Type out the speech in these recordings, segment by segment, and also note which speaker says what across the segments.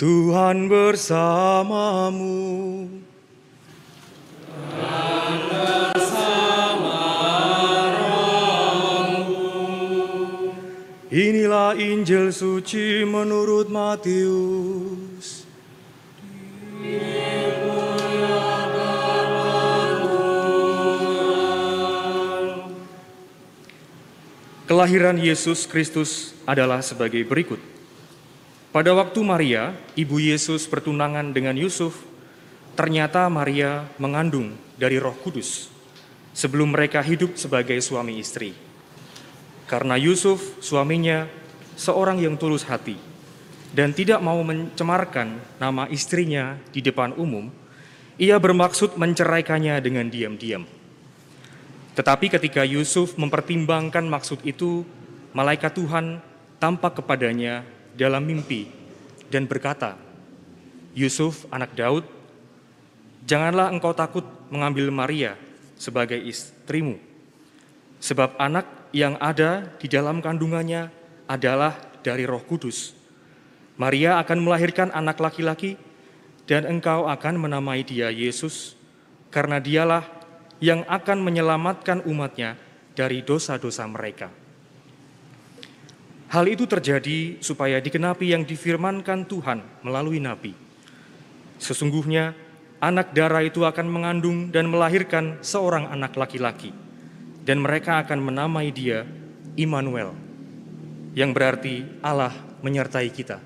Speaker 1: Tuhan bersamamu. Inilah Injil suci menurut Matius. Kelahiran Yesus Kristus adalah sebagai berikut. Pada waktu Maria, ibu Yesus bertunangan dengan Yusuf, ternyata Maria mengandung dari Roh Kudus sebelum mereka hidup sebagai suami istri. Karena Yusuf, suaminya, seorang yang tulus hati dan tidak mau mencemarkan nama istrinya di depan umum, ia bermaksud menceraikannya dengan diam-diam. Tetapi ketika Yusuf mempertimbangkan maksud itu, malaikat Tuhan tampak kepadanya dalam mimpi dan berkata, "Yusuf, anak Daud, janganlah engkau takut mengambil Maria sebagai istrimu, sebab anak yang ada di dalam kandungannya adalah dari Roh Kudus. Maria akan melahirkan anak laki-laki, dan engkau akan menamai dia Yesus, karena dialah yang akan menyelamatkan umatnya dari dosa-dosa mereka. Hal itu terjadi supaya dikenapi yang difirmankan Tuhan melalui nabi. Sesungguhnya anak darah itu akan mengandung dan melahirkan seorang anak laki-laki, dan mereka akan menamai dia Immanuel, yang berarti Allah menyertai kita.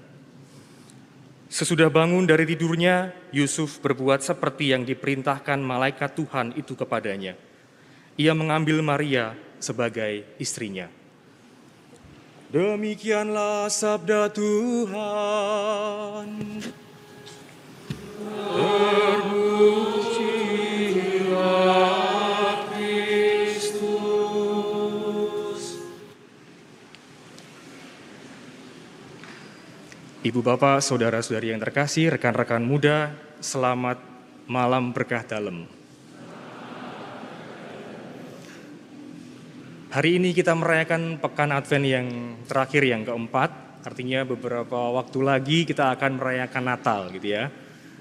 Speaker 1: Sesudah bangun dari tidurnya, Yusuf berbuat seperti yang diperintahkan malaikat Tuhan itu kepadanya. Ia mengambil Maria sebagai istrinya. Demikianlah sabda Tuhan. Kristus. Ibu bapak, saudara-saudari yang terkasih, rekan-rekan muda, selamat malam berkah dalam. Hari ini kita merayakan pekan Advent yang terakhir yang keempat, artinya beberapa waktu lagi kita akan merayakan Natal gitu ya.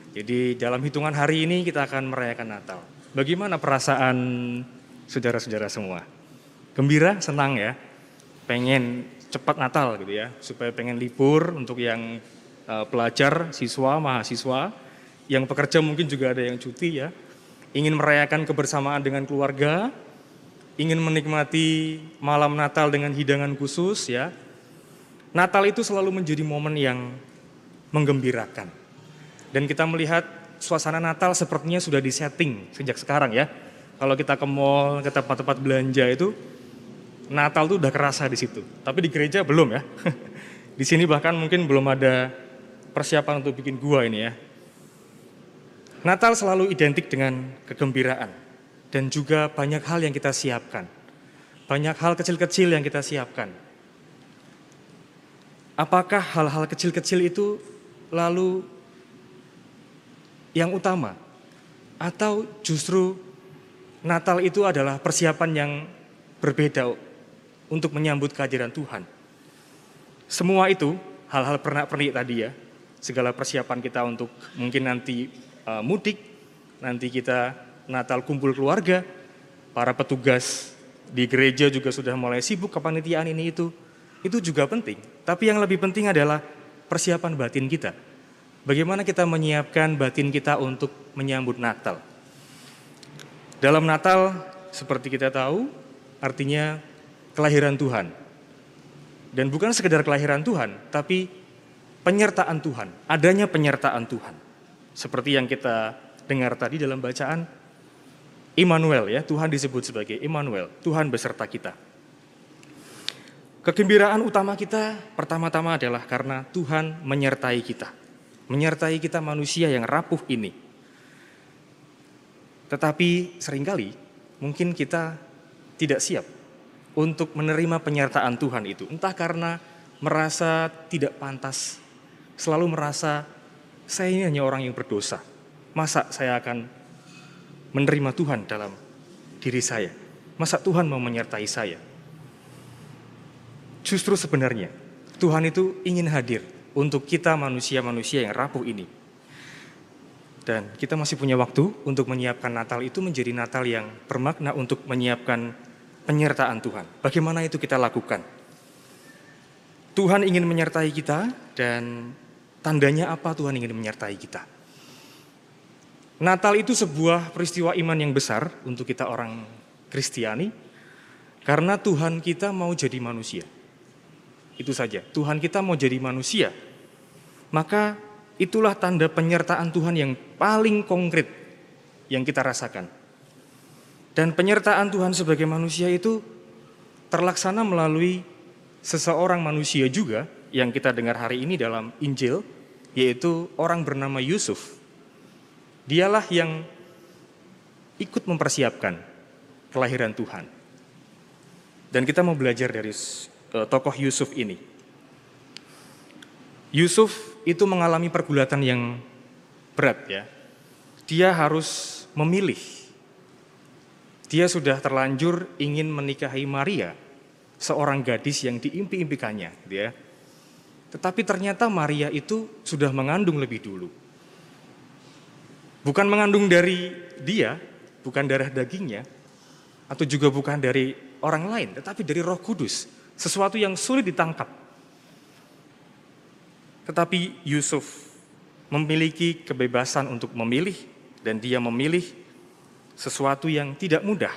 Speaker 1: Jadi dalam hitungan hari ini kita akan merayakan Natal. Bagaimana perasaan saudara-saudara semua? Gembira, senang ya? Pengen cepat Natal gitu ya, supaya pengen libur untuk yang uh, pelajar, siswa, mahasiswa, yang pekerja mungkin juga ada yang cuti ya. Ingin merayakan kebersamaan dengan keluarga, ingin menikmati malam Natal dengan hidangan khusus ya. Natal itu selalu menjadi momen yang menggembirakan. Dan kita melihat suasana Natal sepertinya sudah disetting sejak sekarang ya. Kalau kita ke mall, ke tempat-tempat belanja itu Natal tuh udah kerasa di situ. Tapi di gereja belum ya. di sini bahkan mungkin belum ada persiapan untuk bikin gua ini ya. Natal selalu identik dengan kegembiraan dan juga banyak hal yang kita siapkan. Banyak hal kecil-kecil yang kita siapkan. Apakah hal-hal kecil-kecil itu lalu yang utama? Atau justru Natal itu adalah persiapan yang berbeda untuk menyambut kehadiran Tuhan? Semua itu hal-hal pernak-pernik tadi ya, segala persiapan kita untuk mungkin nanti uh, mudik, nanti kita Natal kumpul keluarga, para petugas di gereja juga sudah mulai sibuk kepanitiaan ini itu. Itu juga penting. Tapi yang lebih penting adalah persiapan batin kita. Bagaimana kita menyiapkan batin kita untuk menyambut Natal. Dalam Natal, seperti kita tahu, artinya kelahiran Tuhan. Dan bukan sekedar kelahiran Tuhan, tapi penyertaan Tuhan, adanya penyertaan Tuhan. Seperti yang kita dengar tadi dalam bacaan Immanuel ya, Tuhan disebut sebagai Immanuel, Tuhan beserta kita. Kegembiraan utama kita pertama-tama adalah karena Tuhan menyertai kita. Menyertai kita manusia yang rapuh ini. Tetapi sering kali mungkin kita tidak siap untuk menerima penyertaan Tuhan itu. Entah karena merasa tidak pantas, selalu merasa saya ini hanya orang yang berdosa. Masa saya akan menerima Tuhan dalam diri saya? Masa Tuhan mau menyertai saya? Justru sebenarnya Tuhan itu ingin hadir untuk kita manusia-manusia yang rapuh ini. Dan kita masih punya waktu untuk menyiapkan Natal itu menjadi Natal yang bermakna untuk menyiapkan penyertaan Tuhan. Bagaimana itu kita lakukan? Tuhan ingin menyertai kita dan tandanya apa Tuhan ingin menyertai kita? Natal itu sebuah peristiwa iman yang besar untuk kita orang Kristiani karena Tuhan kita mau jadi manusia. Itu saja. Tuhan kita mau jadi manusia. Maka itulah tanda penyertaan Tuhan yang paling konkret yang kita rasakan. Dan penyertaan Tuhan sebagai manusia itu terlaksana melalui seseorang manusia juga yang kita dengar hari ini dalam Injil, yaitu orang bernama Yusuf. Dialah yang ikut mempersiapkan kelahiran Tuhan. Dan kita mau belajar dari uh, tokoh Yusuf ini. Yusuf itu mengalami pergulatan yang berat ya. Dia harus memilih. Dia sudah terlanjur ingin menikahi Maria, seorang gadis yang diimpi-impikannya, gitu ya. Tetapi ternyata Maria itu sudah mengandung lebih dulu. Bukan mengandung dari dia, bukan darah dagingnya, atau juga bukan dari orang lain, tetapi dari Roh Kudus, sesuatu yang sulit ditangkap. Tetapi Yusuf memiliki kebebasan untuk memilih dan dia memilih sesuatu yang tidak mudah.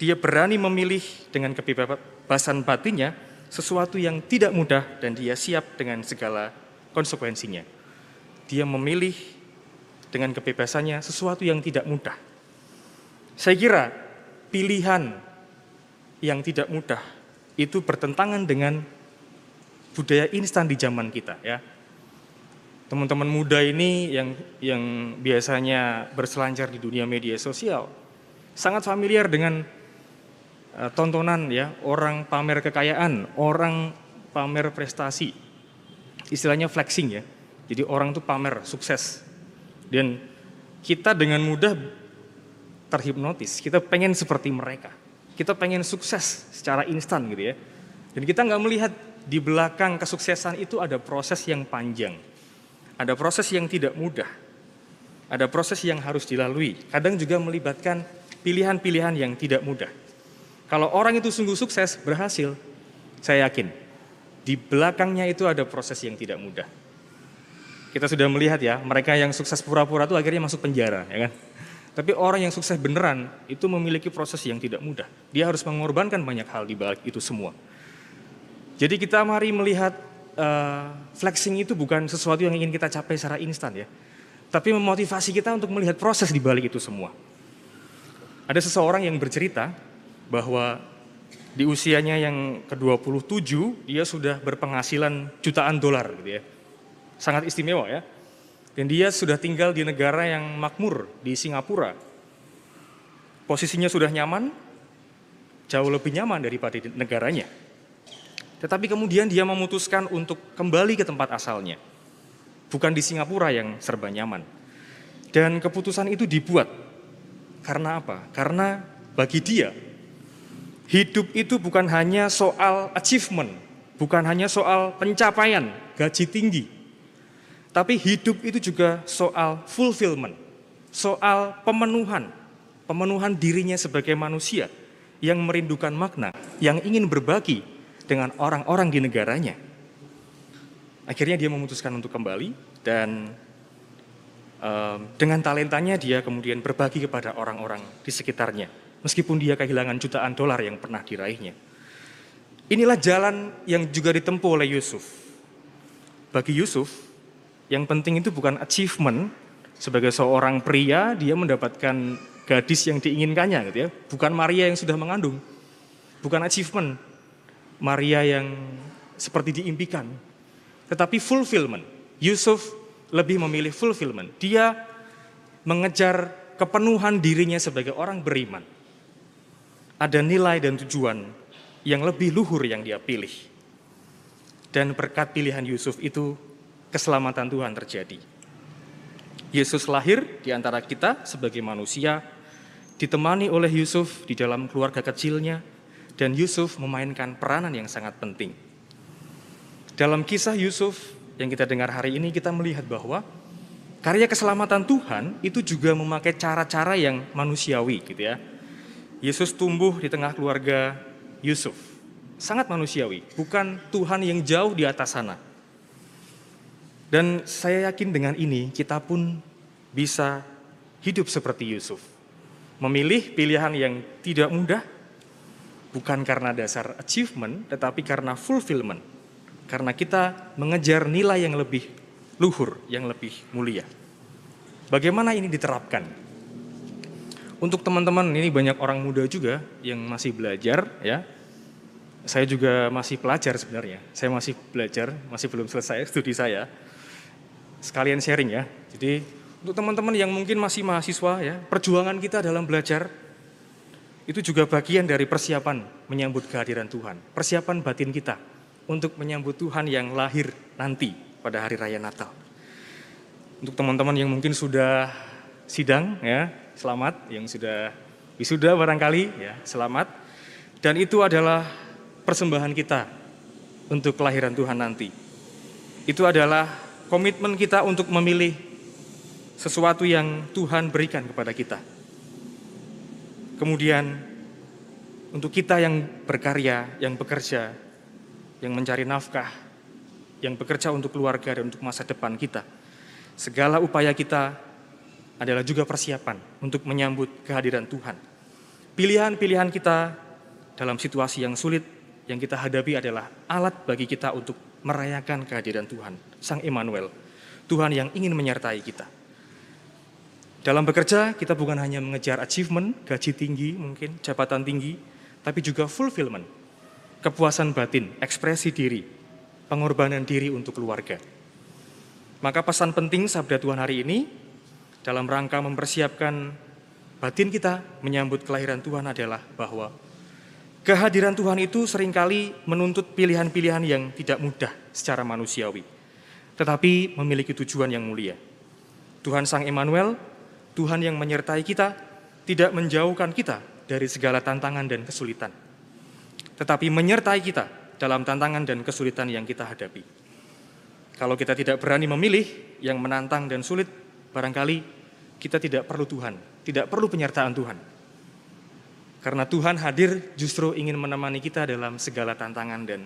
Speaker 1: Dia berani memilih dengan kebebasan batinnya sesuatu yang tidak mudah dan dia siap dengan segala konsekuensinya. Dia memilih dengan kebebasannya sesuatu yang tidak mudah. Saya kira pilihan yang tidak mudah itu bertentangan dengan budaya instan di zaman kita ya. Teman-teman muda ini yang yang biasanya berselancar di dunia media sosial sangat familiar dengan uh, tontonan ya orang pamer kekayaan, orang pamer prestasi. Istilahnya flexing ya. Jadi orang tuh pamer sukses. Dan kita dengan mudah terhipnotis. Kita pengen seperti mereka kita pengen sukses secara instan gitu ya. Dan kita nggak melihat di belakang kesuksesan itu ada proses yang panjang. Ada proses yang tidak mudah. Ada proses yang harus dilalui. Kadang juga melibatkan pilihan-pilihan yang tidak mudah. Kalau orang itu sungguh sukses, berhasil, saya yakin di belakangnya itu ada proses yang tidak mudah. Kita sudah melihat ya, mereka yang sukses pura-pura itu akhirnya masuk penjara, ya kan? Tapi orang yang sukses beneran itu memiliki proses yang tidak mudah. Dia harus mengorbankan banyak hal di balik itu semua. Jadi kita mari melihat uh, flexing itu bukan sesuatu yang ingin kita capai secara instan ya. Tapi memotivasi kita untuk melihat proses di balik itu semua. Ada seseorang yang bercerita bahwa di usianya yang ke-27 dia sudah berpenghasilan jutaan dolar gitu ya. Sangat istimewa ya. Dan dia sudah tinggal di negara yang makmur, di Singapura. Posisinya sudah nyaman, jauh lebih nyaman daripada negaranya. Tetapi kemudian dia memutuskan untuk kembali ke tempat asalnya. Bukan di Singapura yang serba nyaman. Dan keputusan itu dibuat. Karena apa? Karena bagi dia, hidup itu bukan hanya soal achievement, bukan hanya soal pencapaian, gaji tinggi, tapi hidup itu juga soal fulfillment, soal pemenuhan, pemenuhan dirinya sebagai manusia yang merindukan makna, yang ingin berbagi dengan orang-orang di negaranya. Akhirnya dia memutuskan untuk kembali dan um, dengan talentanya dia kemudian berbagi kepada orang-orang di sekitarnya, meskipun dia kehilangan jutaan dolar yang pernah diraihnya. Inilah jalan yang juga ditempuh oleh Yusuf. Bagi Yusuf, yang penting itu bukan achievement sebagai seorang pria dia mendapatkan gadis yang diinginkannya gitu ya. Bukan Maria yang sudah mengandung. Bukan achievement Maria yang seperti diimpikan. Tetapi fulfillment. Yusuf lebih memilih fulfillment. Dia mengejar kepenuhan dirinya sebagai orang beriman. Ada nilai dan tujuan yang lebih luhur yang dia pilih. Dan berkat pilihan Yusuf itu keselamatan Tuhan terjadi. Yesus lahir di antara kita sebagai manusia, ditemani oleh Yusuf di dalam keluarga kecilnya, dan Yusuf memainkan peranan yang sangat penting. Dalam kisah Yusuf, yang kita dengar hari ini kita melihat bahwa karya keselamatan Tuhan itu juga memakai cara-cara yang manusiawi gitu ya. Yesus tumbuh di tengah keluarga Yusuf. Sangat manusiawi, bukan Tuhan yang jauh di atas sana. Dan saya yakin dengan ini kita pun bisa hidup seperti Yusuf. Memilih pilihan yang tidak mudah, bukan karena dasar achievement, tetapi karena fulfillment. Karena kita mengejar nilai yang lebih luhur, yang lebih mulia. Bagaimana ini diterapkan? Untuk teman-teman ini banyak orang muda juga yang masih belajar ya. Saya juga masih pelajar sebenarnya. Saya masih belajar, masih belum selesai studi saya sekalian sharing ya. Jadi untuk teman-teman yang mungkin masih mahasiswa ya, perjuangan kita dalam belajar itu juga bagian dari persiapan menyambut kehadiran Tuhan. Persiapan batin kita untuk menyambut Tuhan yang lahir nanti pada hari raya Natal. Untuk teman-teman yang mungkin sudah sidang ya, selamat. Yang sudah wisuda barangkali ya, selamat. Dan itu adalah persembahan kita untuk kelahiran Tuhan nanti. Itu adalah komitmen kita untuk memilih sesuatu yang Tuhan berikan kepada kita. Kemudian untuk kita yang berkarya, yang bekerja, yang mencari nafkah, yang bekerja untuk keluarga dan untuk masa depan kita. Segala upaya kita adalah juga persiapan untuk menyambut kehadiran Tuhan. Pilihan-pilihan kita dalam situasi yang sulit yang kita hadapi adalah alat bagi kita untuk merayakan kehadiran Tuhan, Sang Immanuel, Tuhan yang ingin menyertai kita. Dalam bekerja, kita bukan hanya mengejar achievement, gaji tinggi mungkin, jabatan tinggi, tapi juga fulfillment, kepuasan batin, ekspresi diri, pengorbanan diri untuk keluarga. Maka pesan penting sabda Tuhan hari ini dalam rangka mempersiapkan batin kita menyambut kelahiran Tuhan adalah bahwa kehadiran Tuhan itu sering kali menuntut pilihan-pilihan yang tidak mudah secara manusiawi, tetapi memiliki tujuan yang mulia. Tuhan Sang Emmanuel, Tuhan yang menyertai kita, tidak menjauhkan kita dari segala tantangan dan kesulitan, tetapi menyertai kita dalam tantangan dan kesulitan yang kita hadapi. Kalau kita tidak berani memilih yang menantang dan sulit, barangkali kita tidak perlu Tuhan, tidak perlu penyertaan Tuhan. Karena Tuhan hadir justru ingin menemani kita dalam segala tantangan dan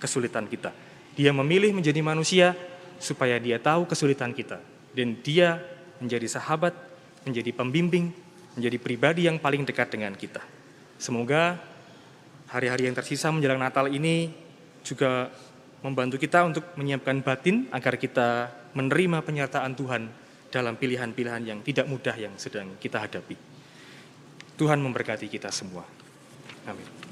Speaker 1: kesulitan kita. Dia memilih menjadi manusia supaya dia tahu kesulitan kita. Dan dia menjadi sahabat, menjadi pembimbing, menjadi pribadi yang paling dekat dengan kita. Semoga hari-hari yang tersisa menjelang Natal ini juga membantu kita untuk menyiapkan batin agar kita menerima penyertaan Tuhan dalam pilihan-pilihan yang tidak mudah yang sedang kita hadapi. Tuhan memberkati kita semua. Amin.